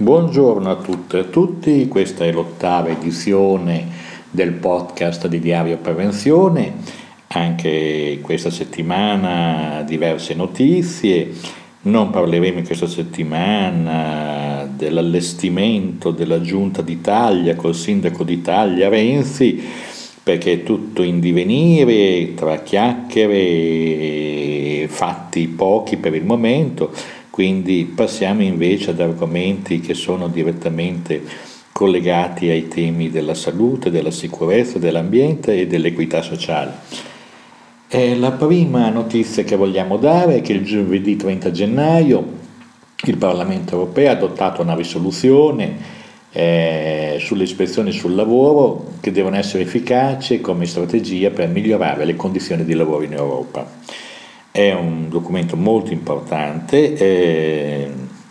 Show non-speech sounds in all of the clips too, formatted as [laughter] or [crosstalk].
Buongiorno a tutte e a tutti, questa è l'ottava edizione del podcast di Diario Prevenzione, anche questa settimana diverse notizie, non parleremo questa settimana dell'allestimento della giunta d'Italia col sindaco d'Italia Renzi, perché è tutto in divenire, tra chiacchiere e fatti pochi per il momento quindi passiamo invece ad argomenti che sono direttamente collegati ai temi della salute, della sicurezza, dell'ambiente e dell'equità sociale. E la prima notizia che vogliamo dare è che il giovedì 30 gennaio il Parlamento europeo ha adottato una risoluzione eh, sulle ispezioni sul lavoro che devono essere efficaci come strategia per migliorare le condizioni di lavoro in Europa. È un documento molto importante eh,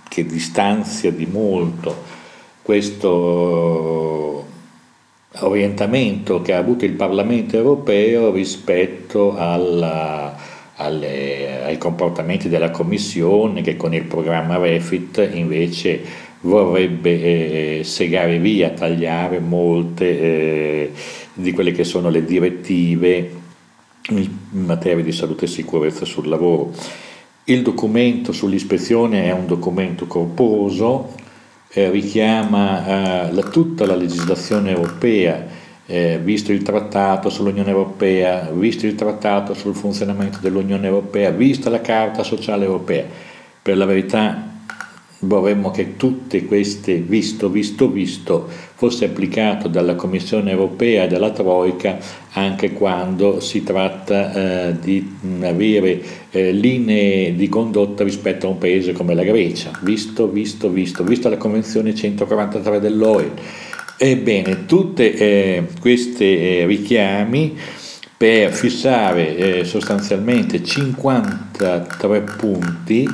che distanzia di molto questo orientamento che ha avuto il Parlamento europeo rispetto alla, alle, ai comportamenti della Commissione che con il programma Refit invece vorrebbe eh, segare via, tagliare molte eh, di quelle che sono le direttive in materia di salute e sicurezza sul lavoro. Il documento sull'ispezione è un documento corposo, eh, richiama eh, la, tutta la legislazione europea, eh, visto il trattato sull'Unione Europea, visto il trattato sul funzionamento dell'Unione Europea, vista la Carta Sociale Europea. Per la verità vorremmo che tutte queste visto, visto, visto fosse applicato dalla Commissione europea e dalla Troica anche quando si tratta eh, di avere eh, linee di condotta rispetto a un paese come la Grecia, visto, visto, visto, vista la Convenzione 143 dell'OE. Ebbene, tutti eh, questi eh, richiami per fissare eh, sostanzialmente 53 punti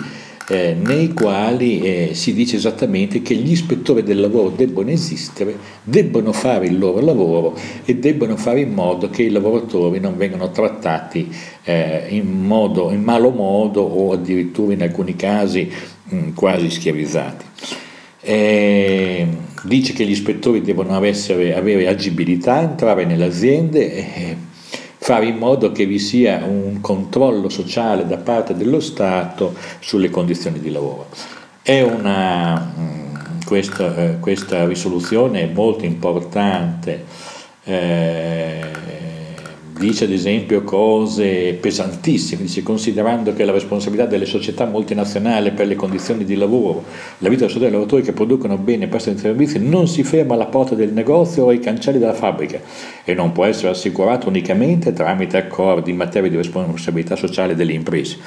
eh, nei quali eh, si dice esattamente che gli ispettori del lavoro debbono esistere, debbono fare il loro lavoro e debbono fare in modo che i lavoratori non vengano trattati eh, in, modo, in malo modo o addirittura in alcuni casi mh, mm, quasi schiavizzati. Eh, dice che gli ispettori devono essere, avere agibilità, entrare nelle aziende eh, fare in modo che vi sia un controllo sociale da parte dello Stato sulle condizioni di lavoro. Una, mm, questa, eh, questa, risoluzione è molto importante. Eh, dice ad esempio cose pesantissime, dice considerando che la responsabilità delle società multinazionali per le condizioni di lavoro, la vita sociale dei lavoratori che producono bene e prestano servizi non si ferma alla porta del negozio o ai cancelli della fabbrica e non può essere assicurato unicamente tramite accordi in materia di responsabilità sociale delle imprese.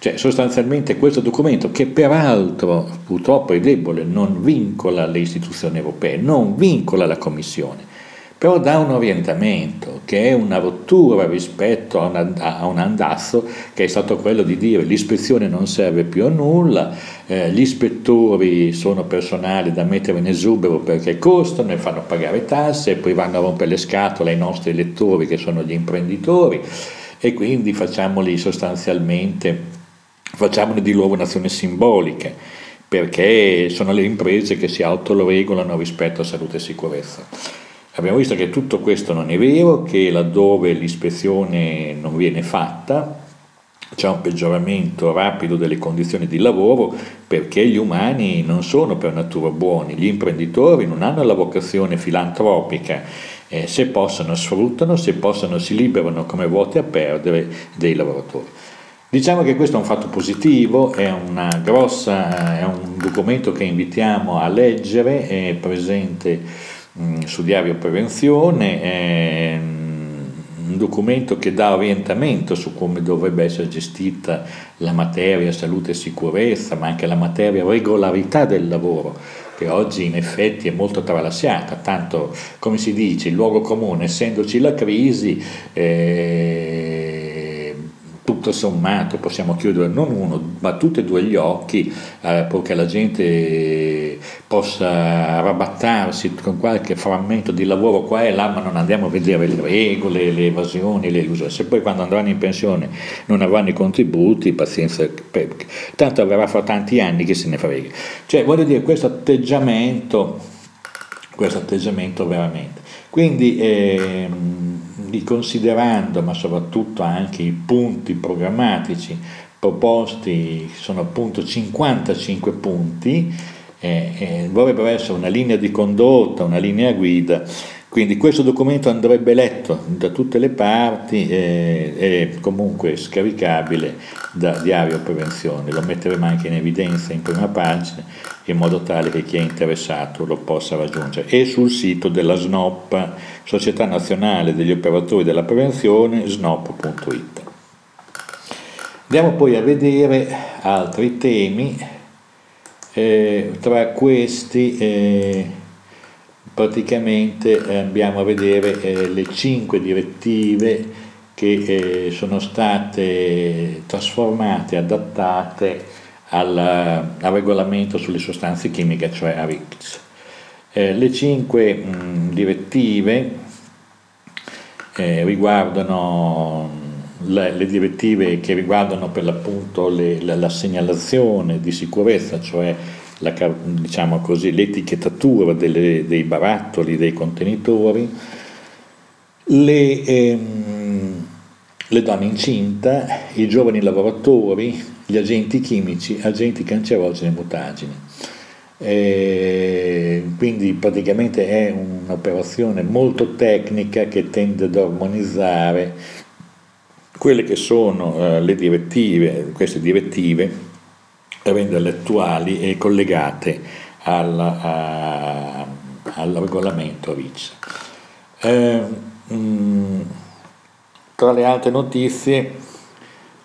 Cioè, sostanzialmente questo documento, che peraltro purtroppo è debole, non vincola le istituzioni europee, non vincola la Commissione, però dà un orientamento che è una rottura rispetto a, un andazzo che è stato quello di dire l'ispezione non serve più a nulla, eh, gli ispettori sono personali da mettere in esubero perché costano e fanno pagare tasse e poi vanno a rompere le scatole ai nostri elettori che sono gli imprenditori e quindi facciamoli sostanzialmente, facciamoli di loro un'azione simbolica perché sono le imprese che si autoregolano rispetto a salute e sicurezza. Abbiamo visto che tutto questo non è vero, che laddove l'ispezione non viene fatta c'è un peggioramento rapido delle condizioni di lavoro perché gli umani non sono per natura buoni, gli imprenditori non hanno la vocazione filantropica, eh, se possono sfruttano, se possono si liberano come vuoti a perdere dei lavoratori. Diciamo che questo è un fatto positivo, è, grossa, è un documento che invitiamo a leggere, è presente su Diario Prevenzione, è un documento che dà orientamento su come dovrebbe essere gestita la materia salute e sicurezza, ma anche la materia regolarità del lavoro, che oggi in effetti è molto tralasciata, tanto come si dice, il luogo comune, essendoci la crisi, eh, tutto sommato possiamo chiudere non uno ma tutti e due gli occhi eh, perché la gente possa arrabattarsi con qualche frammento di lavoro qua e là ma non andiamo a vedere le regole, le evasioni, le illusioni. Se poi quando andranno in pensione non avranno i contributi pazienza tanto avrà fra tanti anni che se ne frega. Cioè voglio dire questo atteggiamento questo atteggiamento veramente. Quindi ehm, riconsiderando ma soprattutto anche i punti programmatici proposti, sono appunto 55 punti, eh, eh, dovrebbero essere una linea di condotta, una linea guida. Quindi questo documento andrebbe letto da tutte le parti e eh, comunque scaricabile da Diario Prevenzione, lo metteremo anche in evidenza in prima pagina in modo tale che chi è interessato lo possa raggiungere. E sul sito della SNOP, Società Nazionale degli Operatori della Prevenzione, snop.it. Andiamo poi a vedere altri temi, eh, tra questi eh, praticamente andiamo a vedere eh, le cinque direttive che eh, sono state trasformate, adattate al, al, regolamento sulle sostanze chimiche, cioè a RICS. Eh, le cinque mh, direttive eh, riguardano le, le, direttive che riguardano per l'appunto le, la, la segnalazione di sicurezza, cioè la, diciamo così, l'etichettatura delle, dei barattoli, dei contenitori, le, ehm, le donne incinta, i giovani lavoratori, gli agenti chimici, agenti cancerogeni e mutageni. E quindi praticamente è un'operazione molto tecnica che tende ad armonizzare quelle che sono eh, le direttive, queste direttive renderle attuali e collegate al, a, al regolamento RICS. Eh, mh, tra le altre notizie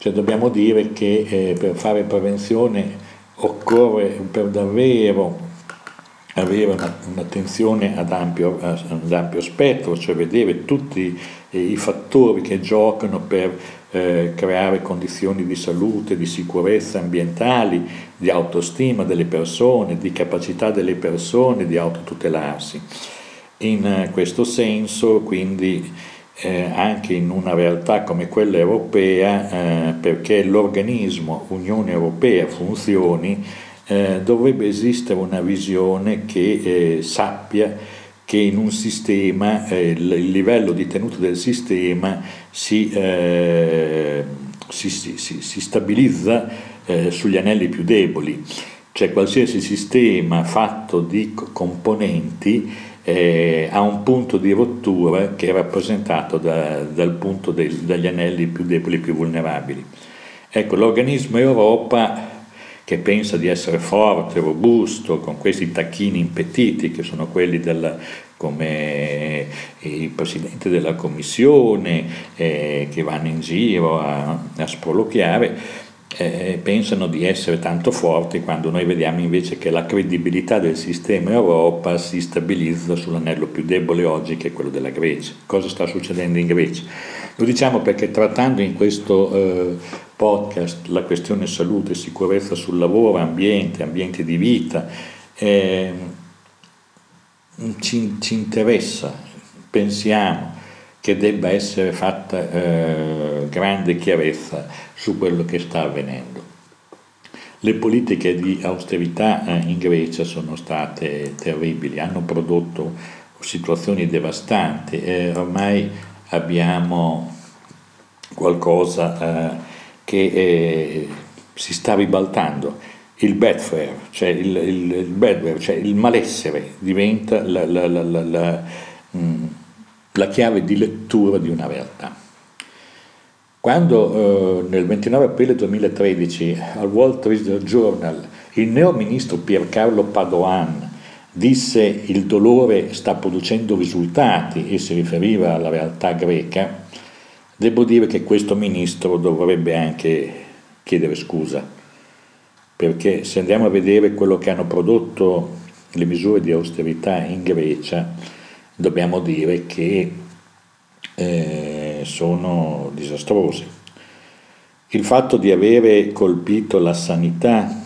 cioè dobbiamo dire che eh, per fare prevenzione occorre per davvero avere una, un'attenzione ad ampio, ad ampio, spettro, cioè vedere tutti i fattori che giocano per eh, creare condizioni di salute, di sicurezza ambientali, di autostima delle persone, di capacità delle persone di autotutelarsi. In eh, questo senso, quindi, eh, anche in una realtà come quella europea, eh, perché l'organismo Unione Europea funzioni, eh, dovrebbe esistere una visione che eh, sappia che in un sistema eh, il, livello di tenuta del sistema si, eh, si, si, si stabilizza eh, sugli anelli più deboli, cioè qualsiasi sistema fatto di componenti eh, ha un punto di rottura che è rappresentato da, dal punto del, dagli anelli più deboli più vulnerabili. Ecco, l'organismo Europa che pensa di essere forte, robusto, con questi tacchini impettiti che sono quelli del, come il presidente della commissione eh, che vanno in giro a, a sproloquiare, eh, pensano di essere tanto forti quando noi vediamo invece che la credibilità del sistema Europa si stabilizza sull'anello più debole oggi che è quello della Grecia. Cosa sta succedendo in Grecia? Lo diciamo perché trattando in questo eh, podcast la questione salute, sicurezza sul lavoro, ambiente, ambiente di vita, eh, ci, ci, interessa, pensiamo che debba essere fatta eh, grande chiarezza su quello che sta avvenendo. Le politiche di austerità eh, in Grecia sono state terribili, hanno prodotto situazioni devastanti e ormai abbiamo qualcosa eh, che eh, si sta ribaltando. Il bedfare, cioè il, il, il, bedware, cioè il malessere, diventa la, la, la, la, mm, la chiave di lettura di una realtà. Quando eh, nel 29 aprile 2013 al Wall Street Journal il neo ministro Piercarlo Padoan disse il dolore sta producendo risultati e si riferiva alla realtà greca, devo dire che questo ministro dovrebbe anche chiedere scusa, perché se andiamo a vedere quello che hanno prodotto le misure di austerità in Grecia, dobbiamo dire che eh, sono disastrose. il fatto di avere colpito la sanità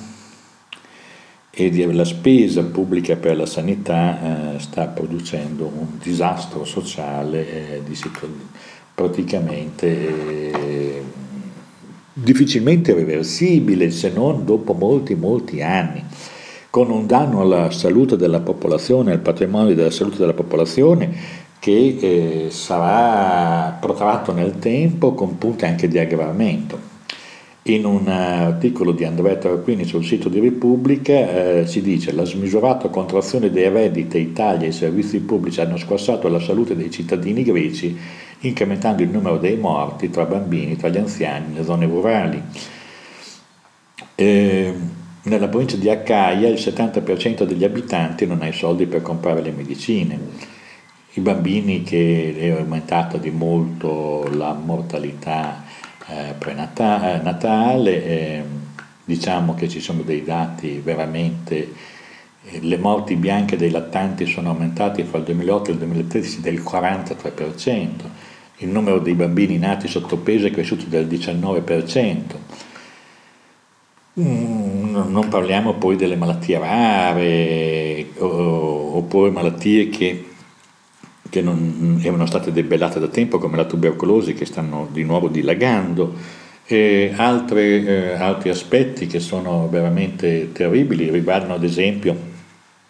e di la spesa pubblica per la sanità eh, sta producendo un disastro sociale eh, di praticamente eh, difficilmente reversibile se non dopo molti molti anni con un danno alla salute della popolazione, al patrimonio della salute della popolazione che eh, sarà protratto nel tempo con punti anche di aggravamento. In un articolo di Andrea Tarquini sul sito di Repubblica eh, si dice la smisurata contrazione dei redditi Italia e i servizi pubblici hanno squassato la salute dei cittadini greci incrementando il numero dei morti tra bambini, tra gli anziani, nelle zone rurali. Eh, nella provincia di Acaia il 70% degli abitanti non ha i soldi per comprare le medicine. I bambini che è aumentata di molto la mortalità eh, prenatale, eh, diciamo che ci sono dei dati veramente, eh, le morti bianche dei lattanti sono aumentate fra il 2008 e il 2013 del 43%, il numero dei bambini nati sotto peso è cresciuto del 19%. Mm, non parliamo poi delle malattie rare oppure malattie che che non erano state debellate da tempo come la tubercolosi che stanno di nuovo dilagando e altri, eh, altri aspetti che sono veramente terribili riguardano ad esempio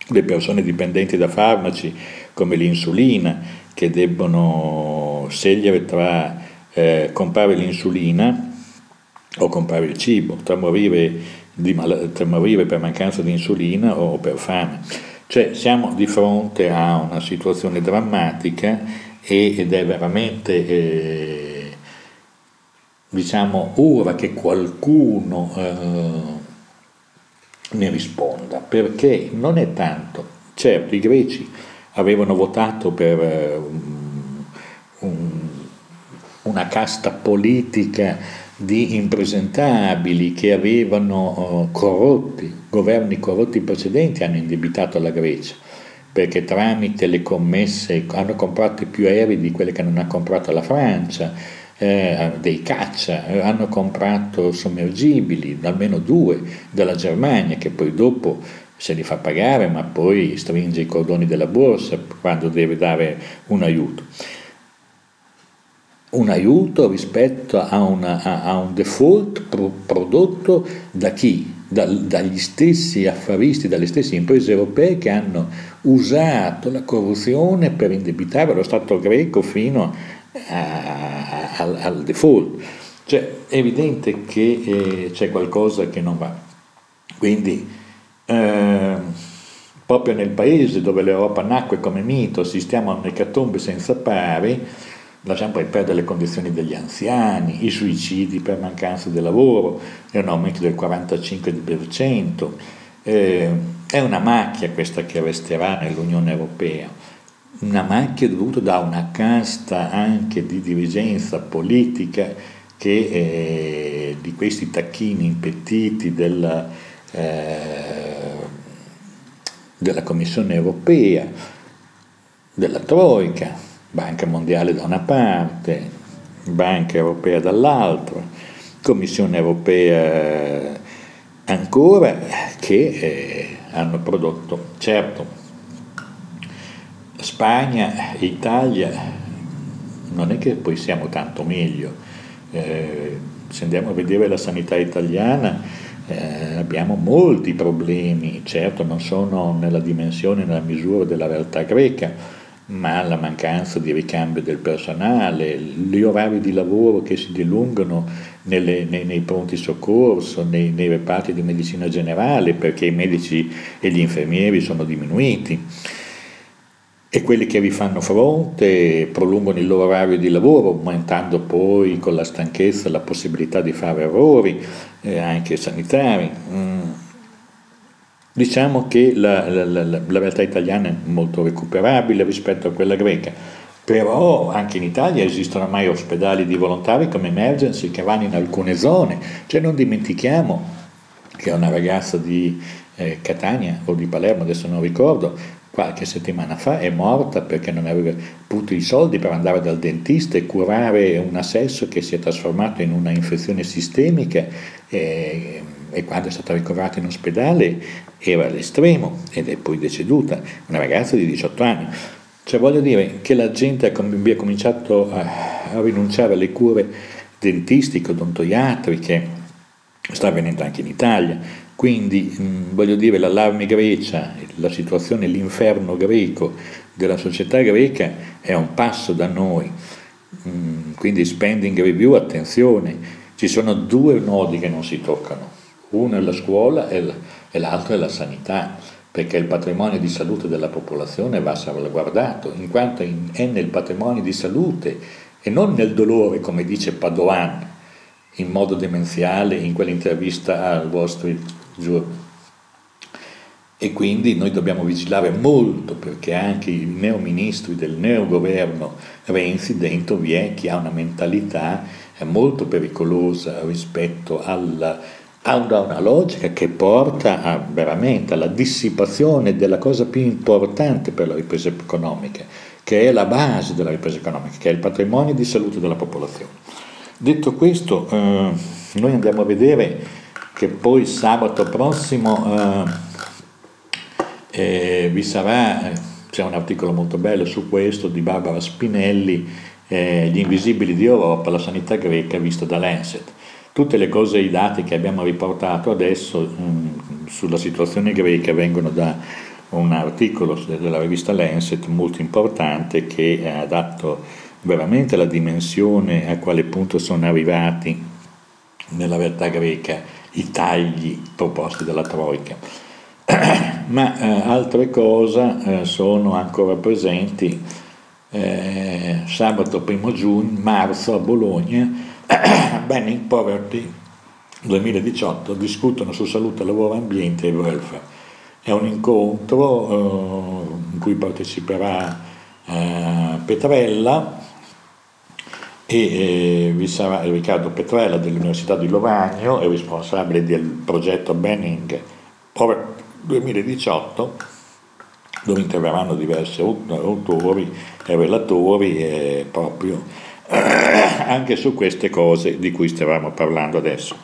le persone dipendenti da farmaci come l'insulina che debbono scegliere tra eh, comprare l'insulina o comprare il cibo, tra morire, di, tra morire per mancanza di insulina o per fame. Cioè siamo di fronte a una situazione drammatica ed è veramente, eh, diciamo, ora che qualcuno eh, ne risponda, perché non è tanto, certo i greci avevano votato per eh, un, una casta politica di impresentabili che avevano uh, corrotti, governi corrotti precedenti hanno indebitato la Grecia perché tramite le commesse hanno comprato più aerei di quelle che non ha comprato la Francia, eh, dei caccia, eh, hanno comprato sommergibili, almeno due, dalla Germania che poi dopo se li fa pagare ma poi stringe i cordoni della borsa quando deve dare un aiuto un aiuto rispetto a, una, a, a un default pro, prodotto da chi? Da, dagli stessi affaristi, dalle stesse imprese europee che hanno usato la corruzione per indebitare lo Stato greco fino a, al, al, default. Cioè è evidente che eh, c'è qualcosa che non va. Quindi eh, proprio nel paese dove l'Europa nacque come mito assistiamo a un'ecatombe senza pari, lasciamo poi perdere le condizioni degli anziani, i suicidi per mancanza di lavoro, è un aumento del 45%, eh, è una macchia questa che resterà nell'Unione Europea, una macchia dovuta da una casta anche di dirigenza politica che eh, di questi tacchini impettiti della, eh, della Commissione Europea, della Troica, Banca Mondiale da una parte, Banca Europea dall'altra, Commissione Europea ancora, che eh, hanno prodotto, certo, Spagna e Italia non è che poi siamo tanto meglio, eh, se andiamo a vedere la sanità italiana eh, abbiamo molti problemi, certo non sono nella dimensione, nella misura della realtà greca, ma la mancanza di ricambio del personale, gli orari di lavoro che si dilungano nelle, nei, nei, pronti soccorso, nei, nei, reparti di medicina generale, perché i medici e gli infermieri sono diminuiti e quelli che vi fanno fronte prolungano il loro orario di lavoro, aumentando poi con la stanchezza la possibilità di fare errori, eh, anche sanitari. Mm Diciamo che la, la, la, la realtà italiana è molto recuperabile rispetto a quella greca, però anche in Italia esistono ormai ospedali di volontari come emergency che vanno in alcune zone, cioè non dimentichiamo che una ragazza di eh, Catania o di Palermo, adesso non ricordo, qualche settimana fa è morta perché non aveva avuto i soldi per andare dal dentista e curare un assesso che si è trasformato in una infezione sistemica e, e quando è stata ricoverata in ospedale era all'estremo ed è poi deceduta, una ragazza di 18 anni. Cioè voglio dire che la gente abbia cominciato a, a rinunciare alle cure dentistiche, odontoiatriche, sta avvenendo anche in Italia, quindi mh, voglio dire l'allarme Grecia, la situazione, l'inferno greco della società greca è un passo da noi, mh, quindi spending review, attenzione, ci sono due nodi che non si toccano, uno è la scuola e l'altro è la sanità perché il patrimonio di salute della popolazione va salvaguardato, in quanto è nel patrimonio di salute e non nel dolore, come dice Padoan in modo demenziale in quell'intervista al Wall Street Journal. E quindi noi dobbiamo vigilare molto perché anche i neoministri del neogoverno Renzi dentro vi è chi ha una mentalità molto pericolosa rispetto alla ha una logica che porta a, veramente alla dissipazione della cosa più importante per la ripresa economica, che è la base della ripresa economica, che è il patrimonio di salute della popolazione. Detto questo, eh, noi andiamo a vedere che poi sabato prossimo eh, eh, vi sarà, c'è un articolo molto bello su questo di Barbara Spinelli, eh, Gli invisibili di Europa, la sanità greca vista da Lancet Tutte le cose, i dati che abbiamo riportato adesso mh, mm, sulla situazione greca vengono da un articolo della rivista Lancet molto importante che ha dato veramente la dimensione a quale punto sono arrivati nella realtà greca i tagli proposti dalla Troica. [coughs] Ma eh, altre cose eh, sono ancora presenti. Eh, sabato 1 giugno, marzo a Bologna Banning Poverty 2018 discutono su salute, lavoro, ambiente e welfare. È un incontro eh, in cui parteciperà eh, Petrella e eh, vi sarà Riccardo Petrella dell'Università di Lovagno, è responsabile del progetto Banning Poverty 2018 dove interverranno diversi autori e relatori e proprio [coughs] anche su queste cose di cui stavamo parlando adesso.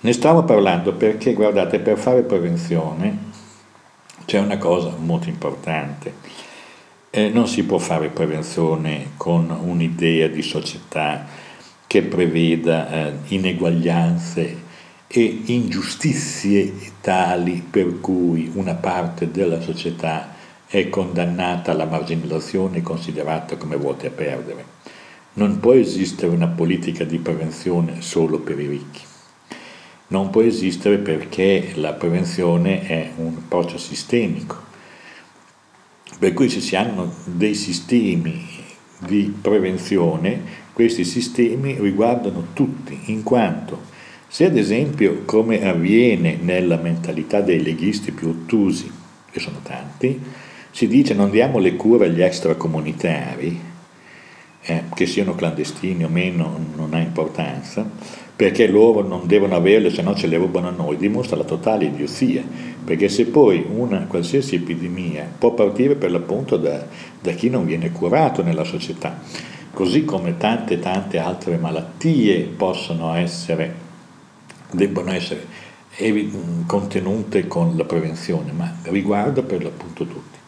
Ne stavo parlando perché, guardate, per fare prevenzione c'è una cosa molto importante. Eh, non si può fare prevenzione con un'idea di società che preveda eh, ineguaglianze e ingiustizie tali per cui una parte della società è condannata alla marginalizzazione e considerata come vuote a perdere. Non può esistere una politica di prevenzione solo per i ricchi. Non può esistere perché la prevenzione è un approccio sistemico. Per cui se si hanno dei sistemi di prevenzione, questi sistemi riguardano tutti, in quanto se ad esempio, come avviene nella mentalità dei leghisti più ottusi, che sono tanti, si dice non diamo le cure agli extracomunitari, eh, che siano clandestini o meno non ha importanza, perché loro non devono averle, se no ce le rubano a noi, dimostra la totale idiozia, perché se poi una qualsiasi epidemia può partire per l'appunto da, da chi non viene curato nella società, così come tante tante altre malattie possono essere, debbono essere contenute con la prevenzione, ma riguarda per l'appunto tutti.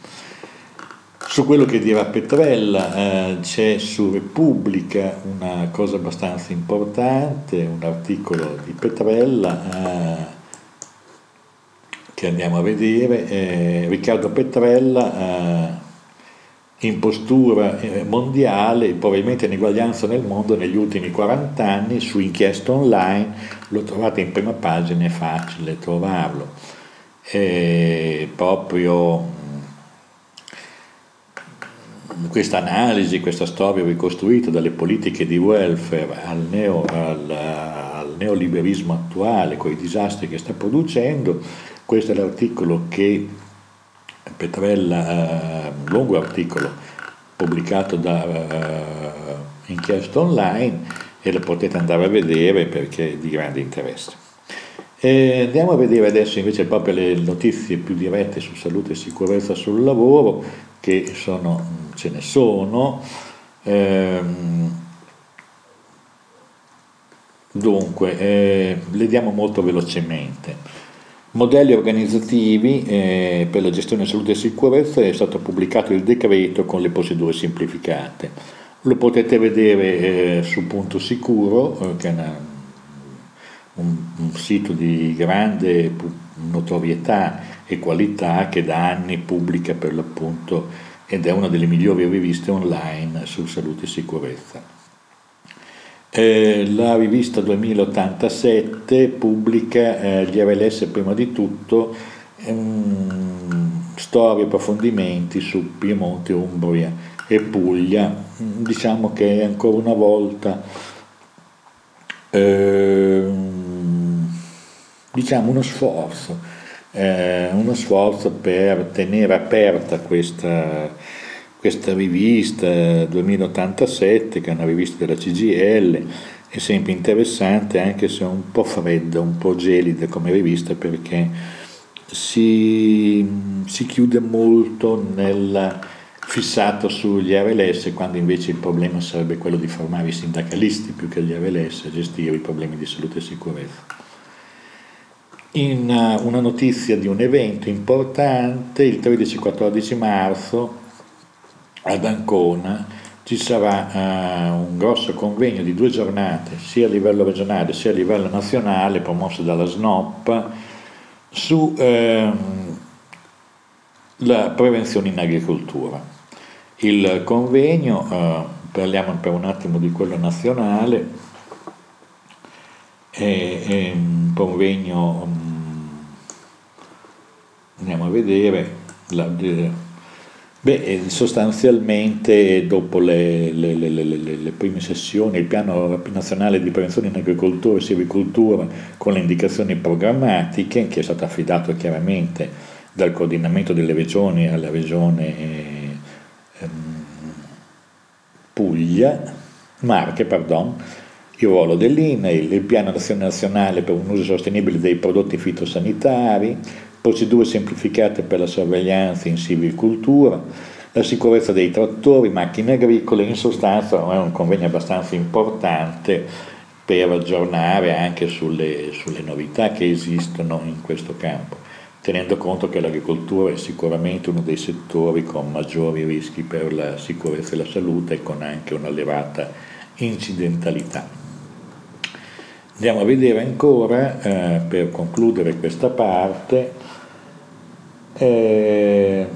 Su quello che dirà Petrella eh, c'è su Repubblica una cosa abbastanza importante, un articolo di Petrella eh, che andiamo a vedere. Eh, Riccardo Petrella eh, in postura eh, mondiale, il provvedimento ineguaglianza nel mondo negli ultimi 40 anni, su inchiesta online, lo trovate in prima pagina, è facile trovarlo. proprio questa analisi, questa storia ricostruita dalle politiche di welfare al, neo, al, al neoliberismo attuale, con i disastri che sta producendo, questo è l'articolo che Petrella, eh, un lungo articolo pubblicato da uh, Inchiesta Online e lo potete andare a vedere perché è di grande interesse. E andiamo a vedere adesso invece proprio le notizie più dirette su salute e sicurezza sul lavoro, che sono, ce ne sono. Ehm, dunque, eh, le diamo molto velocemente. Modelli organizzativi eh, per la gestione salute e sicurezza è stato pubblicato il decreto con le procedure semplificate. Lo potete vedere eh, su Punto Sicuro, eh, che è una un, un sito di grande notorietà e qualità che da anni pubblica per l'appunto ed è una delle migliori riviste online su salute e sicurezza. Eh, la rivista 2087 pubblica eh, gli RLS prima di tutto ehm, storie approfondimenti su Piemonte, Umbria e Puglia. Diciamo che ancora una volta ehm, diciamo uno sforzo, eh, uno sforzo per tenere aperta questa, questa rivista 2087, che è una rivista della CGL, è sempre interessante anche se è un po' fredda, un po' gelida come rivista perché si, si chiude molto nel fissato sugli RLS quando invece il problema sarebbe quello di formare i sindacalisti più che gli RLS a gestire i problemi di salute e sicurezza in eh, una notizia di un evento importante, il 13-14 marzo ad Ancona ci sarà uh, un grosso convegno di due giornate, sia a livello regionale sia a livello nazionale, promosso dalla SNOP, su uh, la prevenzione in agricoltura. Il convegno, uh, parliamo per un attimo di quello nazionale, è, è un convegno andiamo a vedere, la, beh, sostanzialmente dopo le, le, le, le, prime sessioni il piano nazionale di prevenzione in agricoltura e silvicoltura con le indicazioni programmatiche che è stato affidato chiaramente dal coordinamento delle regioni alla regione ehm, Puglia, Marche, pardon, il ruolo dell'INAIL, il piano nazionale per un uso sostenibile dei prodotti fitosanitari, procedure semplificate per la sorveglianza in silvicoltura, la sicurezza dei trattori, macchine agricole, in sostanza è un convegno abbastanza importante per aggiornare anche sulle, sulle novità che esistono in questo campo, tenendo conto che l'agricoltura è sicuramente uno dei settori con maggiori rischi per la sicurezza e la salute e con anche un'elevata incidentalità. Andiamo a vedere ancora, eh, per concludere questa parte, eh,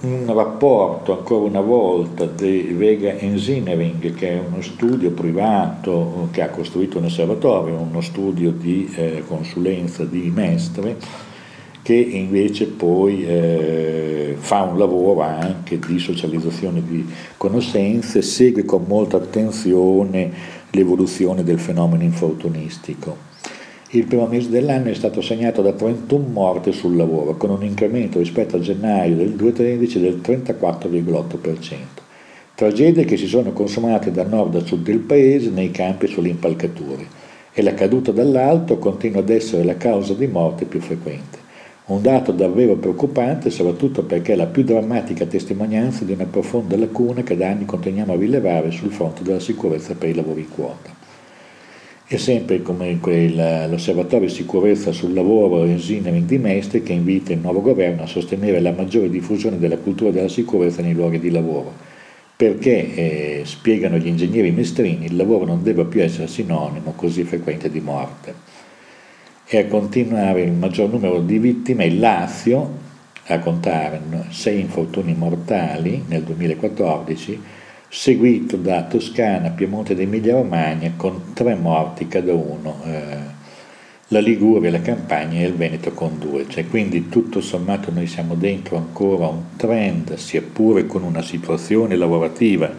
un rapporto ancora una volta di Vega Engineering che è uno studio privato che ha costruito un osservatorio, uno studio di eh, consulenza di Mestre che invece poi eh, fa un lavoro anche di socializzazione di conoscenze, segue con molta attenzione l'evoluzione del fenomeno infortunistico. Il primo mese dell'anno è stato segnato da 31 morti sul lavoro, con un incremento rispetto a gennaio del 2013 del 34,8%. Tragedie che si sono consumate da nord a sud del paese nei campi e sulle impalcature e la caduta dall'alto continua ad essere la causa di morte più frequente. Un dato davvero preoccupante, soprattutto perché è la più drammatica testimonianza di una profonda lacuna che da anni continuiamo a rilevare sul fronte della sicurezza per i lavori in quota e sempre come l'Osservatorio di sicurezza sul lavoro Engineering di Mestre che invita il nuovo governo a sostenere la maggiore diffusione della cultura della sicurezza nei luoghi di lavoro, perché, eh, spiegano gli ingegneri mestrini, il lavoro non deve più essere sinonimo così frequente di morte. E a continuare il maggior numero di vittime il Lazio, a contare 6 infortuni mortali nel 2014, seguito da Toscana, Piemonte ed Emilia Romagna con tre morti cada uno, eh, la Liguria, la Campania e il Veneto con due, cioè, quindi tutto sommato noi siamo dentro ancora un trend, sia pure con una situazione lavorativa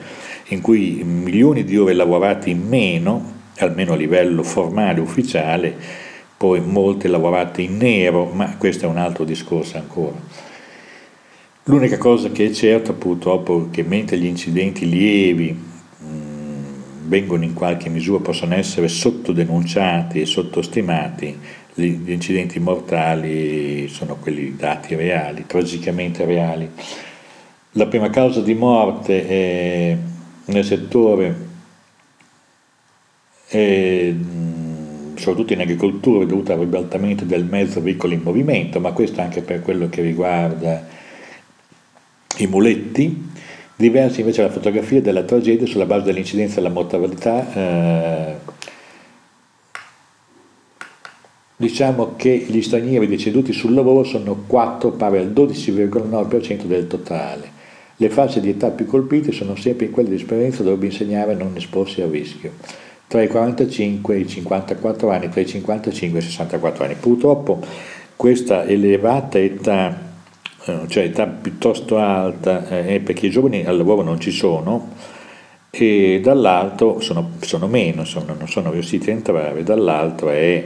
in cui milioni di ore lavorate in meno, almeno a livello formale, ufficiale, poi molte lavorate in nero, ma questo è un altro discorso ancora. L'unica cosa che è certa purtroppo è che mentre gli incidenti lievi mh, mm, vengono in qualche misura, possono essere sottodenunciati e sottostimati, gli incidenti mortali sono quelli dati reali, tragicamente reali. La prima causa di morte è nel settore, è, soprattutto in agricoltura, dovuta al ribaltamento del mezzo veicolo in movimento, ma questo anche per quello che riguarda i muletti, Diversa invece la fotografia della tragedia sulla base dell'incidenza della mortalità. Eh, diciamo che gli stranieri deceduti sul lavoro sono 4, pari al 12,9% del totale. Le fasce di età più colpite sono sempre quelle di esperienza dove insegnare non esporsi al rischio, tra i 45 e i 54 anni, tra i 55 e i 64 anni. Purtroppo questa elevata età cioè età piuttosto alta, eh, perché i giovani al lavoro non ci sono, e dall'altro sono, sono meno, sono, non sono riusciti a entrare, dall'altro è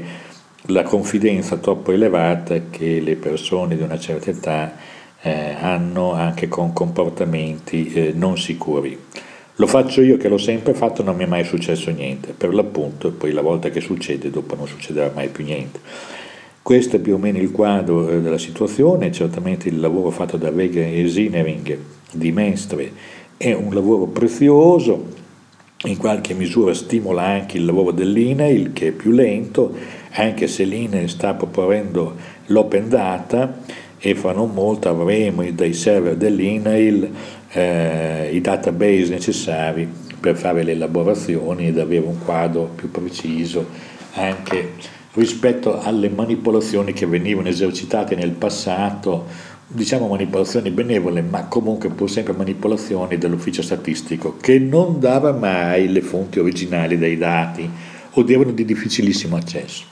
la confidenza troppo elevata che le persone di una certa età eh, hanno anche con comportamenti eh, non sicuri. Lo faccio io che l'ho sempre fatto, non mi è mai successo niente, per l'appunto, poi la volta che succede, dopo non succederà mai più niente. Questo è più o meno il quadro eh, della situazione, certamente il lavoro fatto da Vega e Sinering di Mestre è un lavoro prezioso, in qualche misura stimola anche il lavoro dell'INAIL che è più lento, anche se l'INAIL sta proponendo l'open data e fra non molto avremo dai server dell'INAIL eh, i database necessari per fare le elaborazioni ed avere un quadro più preciso anche rispetto alle manipolazioni che venivano esercitate nel passato, diciamo manipolazioni benevole, ma comunque pur sempre manipolazioni dell'ufficio statistico, che non dava mai le fonti originali dei dati o erano di difficilissimo accesso.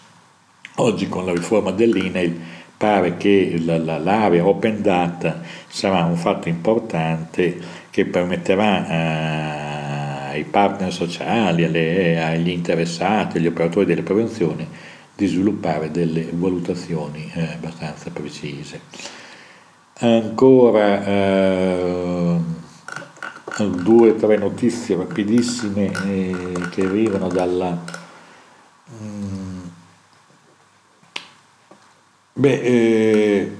Oggi con la riforma dell'INEL pare che l'area open data sarà un fatto importante che permetterà eh, ai partner sociali, agli interessati, agli operatori delle prevenzioni di sviluppare delle valutazioni eh, abbastanza precise. Ancora eh, due o tre notizie rapidissime eh, che arrivano dalla... Mm, beh, eh,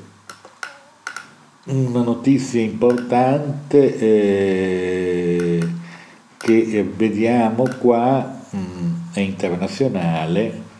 una notizia importante eh, che vediamo qua mm, è internazionale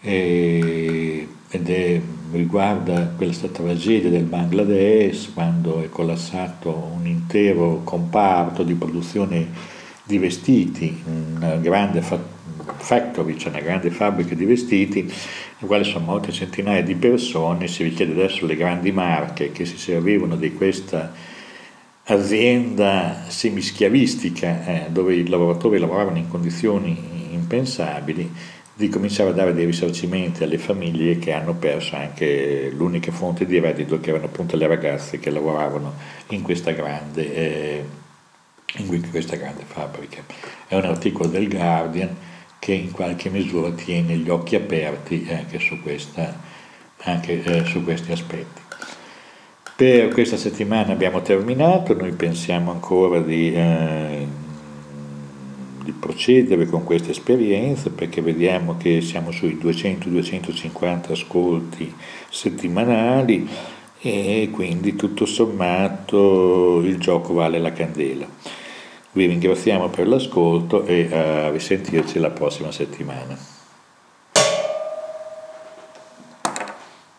e, ed è, riguarda questa tragedia del Bangladesh quando è collassato un intero comparto di produzione di vestiti, una grande factory, cioè una grande fabbrica di vestiti, nel quale sono morte centinaia di persone, si richiede adesso le grandi marche che si servivano di questa azienda semischiavistica eh, dove i lavoratori lavoravano in condizioni impensabili di cominciare a dare dei risarcimenti alle famiglie che hanno perso anche l'unica fonte di reddito che erano appunto le ragazze che lavoravano in questa grande, eh, in questa grande fabbrica. È un articolo del Guardian che in qualche misura tiene gli occhi aperti anche su, questa, anche, eh, su questi aspetti. Per questa settimana abbiamo terminato, noi pensiamo ancora di... Eh, di procedere con questa esperienza perché vediamo che siamo sui 200-250 ascolti settimanali e quindi tutto sommato il gioco vale la candela. Vi ringraziamo per l'ascolto e a risentirci la prossima settimana.